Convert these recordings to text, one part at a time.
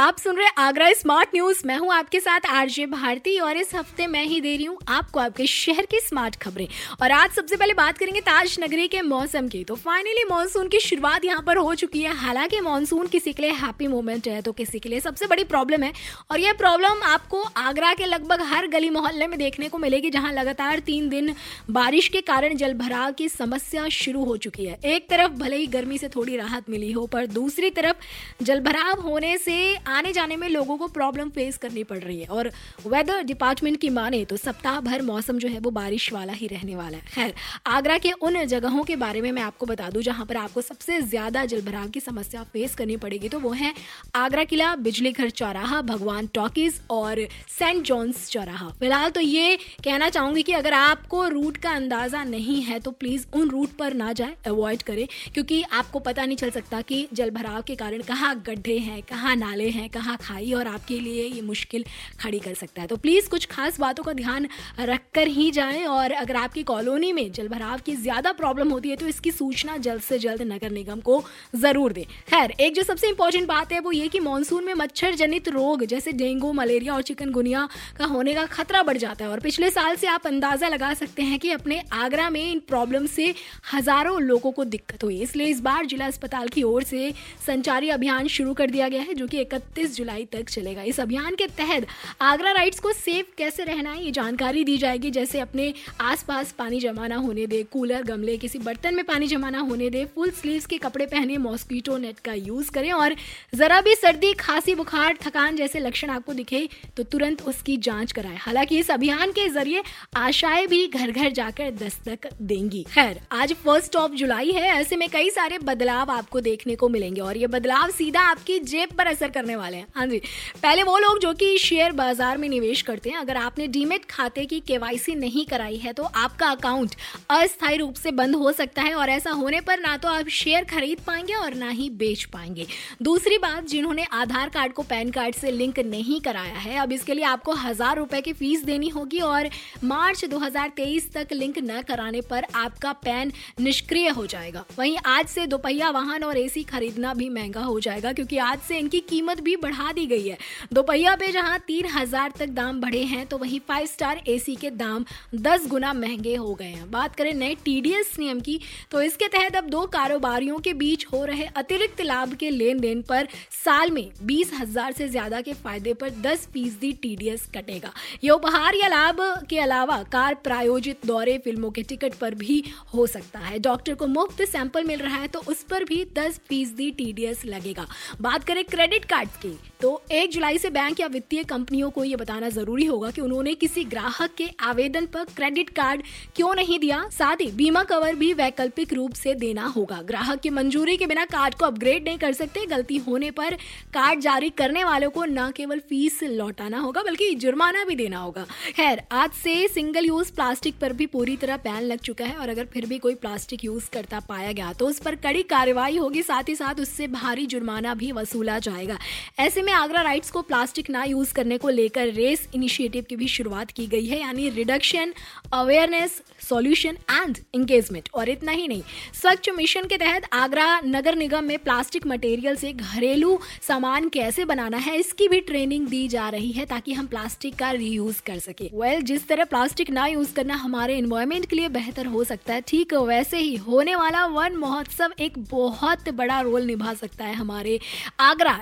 आप सुन रहे आगरा स्मार्ट न्यूज़ मैं हूँ आपके साथ आरजे भारती और इस हफ़्ते मैं ही दे रही हूँ आपको आपके शहर की स्मार्ट खबरें। और आज सबसे पहले बात करेंगे ताज नगरी के मौसम की। तो फाइनली मानसून की शुरुआत यहाँ पर हो चुकी है। हालाँकि मानसून किसी के लिए हैप्पी मोमेंट है तो किसी के लिए सबसे बड़ी प्रॉब्लम है। और यह प्रॉब्लम आपको आगरा के लगभग हर गली मोहल्ले में देखने को मिलेगी, जहाँ लगातार तीन दिन बारिश के कारण जल की समस्या शुरू हो चुकी है। एक तरफ़ भले ही गर्मी से थोड़ी राहत मिली हो, पर दूसरी तरफ़ जल भराव होने से आने जाने में लोगों को प्रॉब्लम फेस करनी पड़ रही है। और वेदर डिपार्टमेंट की माने तो सप्ताह भर मौसम जो है वो बारिश वाला ही रहने वाला है। खैर, आगरा के उन जगहों के बारे में मैं आपको बता दूँ जहाँ पर आपको सबसे ज़्यादा जलभराव की समस्या फेस करनी पड़ेगी तो वो है आगरा किला बिजली घर चौराहा, भगवान टॉकीज और सेंट जॉन्स चौराहा। फ़िलहाल तो ये कहना चाहूँगी कि अगर आपको रूट का अंदाज़ा नहीं है तो प्लीज़ उन रूट पर ना जाए अवॉइड करें, क्योंकि आपको पता नहीं चल सकता कि जल के कारण कहाँ गड्ढे हैं, कहाँ नाले हैं, कहाँ खाई और आपके लिए ये मुश्किल खड़ी कर सकता है। तो प्लीज़ कुछ खास बातों का ध्यान रख कर ही जाएँ और अगर आपकी कॉलोनी में जल भराव की ज़्यादा प्रॉब्लम होती है तो इसकी सूचना जल्द से जल्द नगर निगम को ज़रूर दें। खैर, एक जो सबसे इंपॉर्टेंट बात है, वो ये कि मानसून में मच्छर जनित रोग, जैसे डेंगू, मलेरिया और चिकनगुनिया का होने का खतरा बढ़ जाता है। और पिछले साल से आप अंदाज़ा लगा सकते हैं कि अपने आगरा में इन प्रॉब्लम से हज़ारों लोगों को दिक्कत हुई। इसलिए इस बार जिला अस्पताल की ओर से संचारी अभियान शुरू कर दिया गया है, जो कि इकतीस जुलाई तक चलेगा। इस अभियान के तहत आगरा राइट्स को सेफ़ कैसे रहना है, ये जानकारी दी जाएगी। जैसे अपने आसपास पानी जमा ना होने दे, कूलर, गमले, किसी बर्तन में पानी जमा ना होने दे, फुल स्लीव्स के कपड़े पहने, मॉस्किटो नेट का यूज़ करें और जरा भी सर्दी, खांसी, बुखार, थकान जैसे लक्षण आपको दिखे तो तुरंत उसकी जाँच कराएँ। हालाँकि इस अभियान के ज़रिए आशाएँ भी घर घर जाकर दस्तक देंगी। खैर, आज फ़र्स्ट ऑफ़ जुलाई है, ऐसे में कई सारे बदलाव आपको देखने को मिलेंगे और ये बदलाव सीधा आपकी जेब पर असर करने वाले हैं। हाँ जी। पहले वो लोग जो कि शेयर बाज़ार में निवेश करते हैं, अगर आपने डीमेट खाते की केवाईसी नहीं कराई है तो आपका अकाउंट अस्थायी रूप से बंद हो सकता है, और ऐसा होने पर ना तो आप शेयर खरीद पाएँगे और ना ही बेच पाएँगे। दूसरी बात, जिन्होंने आधार कार्ड को पैन कार्ड से लिंक नहीं कराया है, अब इसके लिए आपको हज़ार रुपए की फ़ीस देनी होगी, और मार्च 2023 तक लिंक न कराने पर आपका पैन निष्क्रिय हो जाएगा। वहीं आज से दोपहिया वाहन और एसी खरीदना भी महँगा हो जाएगा, क्योंकि आज से इनकी कीमत भी बढ़ा दी गई है। दोपहिया पे जहाँ तीन हज़ार तक दाम बढ़े हैं तो वहीं फाइव स्टार एसी के दाम दस गुना महँगे हो गए हैं। बात करें नए टीडीएस नियम की तो इसके तहत अब दो कारोबारियों के बीच हो रहे अतिरिक्त लाभ के लेन देन पर साल में बीस हज़ार से ज़्यादा के फ़ायदे पर दस फ़ीसदी टीडीएस कटेगा। ये उपहार या लाभ के अलावा कार प्रायोजित दौरे फ़िल्मों के टिकट पर भी हो सकता है। डॉक्टर को मुफ़्त सैंपल मिल रहा है तो उस पर भी दस फ़ीसदी टीडीएस लगेगा। बात करें क्रेडिट कार्ड की। तो एक जुलाई से बैंक या वित्तीय कंपनियों को यह बताना ज़रूरी होगा कि उन्होंने किसी ग्राहक के आवेदन पर क्रेडिट कार्ड क्यों नहीं दिया। साथ ही बीमा कवर भी वैकल्पिक रूप से देना होगा। ग्राहक की मंजूरी के बिना कार्ड को अपग्रेड नहीं कर सकते। गलती होने पर कार्ड जारी करने वालों को न केवल फ़ीस लौटाना होगा, बल्कि जुर्माना भी देना होगा। खैर, आज से सिंगल यूज़ प्लास्टिक पर भी पूरी तरह बैन लग चुका है और अगर फिर भी कोई प्लास्टिक यूज़ करता पाया गया तो उस पर कड़ी कार्रवाई होगी। साथ ही साथ उससे भारी जुर्माना भी वसूला जाएगा। ऐसे में आगरा राइट्स को प्लास्टिक ना यूज़ करने को लेकर रेस इनिशिएटिव की भी शुरुआत की गई है यानी reduction awareness solution and engagement. और इतना ही नहीं स्वच्छ मिशन के तहत आगरा नगर निगम में प्लास्टिक मटेरियल से घरेलू सामान कैसे बनाना है इसकी भी ट्रेनिंग दी जा रही है ताकि हम प्लास्टिक का रीयूज कर सके। वेल well, जिस तरह प्लास्टिक ना यूज़ करना हमारे इन्वायरमेंट के लिए बेहतर हो सकता है ठीक वैसे ही होने वाला वन महोत्सव एक बहुत बड़ा रोल निभा सकता है हमारे आगरा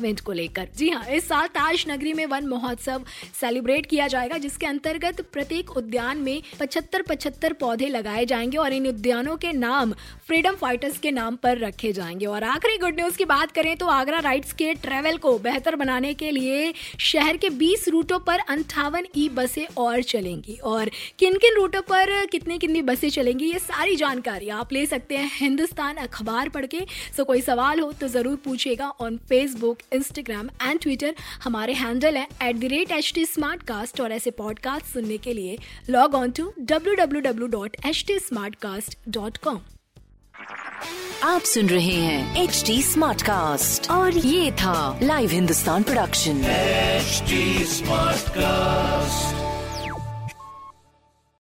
एनवायरमेंट को लेकर। जी हाँ इस साल ताज नगरी में वन महोत्सव सेलिब्रेट किया जाएगा, जिसके अंतर्गत प्रत्येक उद्यान में पचहत्तर पचहत्तर पौधे लगाए जाएँगे और इन उद्यानों के नाम फ्रीडम फाइटर्स के नाम पर रखे जाएँगे। और आखिरी गुड न्यूज़ की बात करें तो आगरा राइड्स के ट्रेवल को बेहतर बनाने के लिए शहर के 20 रूटों पर अंठावन ई बसें और चलेंगी। और किन किन रूटों पर कितनी कितनी बसें चलेंगी, ये सारी जानकारी आप ले सकते हैं हिंदुस्तान अखबार पढ़ के। सो कोई सवाल हो तो ज़रूर पूछेगा on Facebook Instagram and Twitter हमारे हैंडल है at the rate H T smart cast और ऐसे पॉडकास्ट सुनने के लिए log on to W W W dot H T smart cast dot com आप सुन रहे हैं एच टी स्मार्ट कास्ट और ये था live Hindustan production smart cast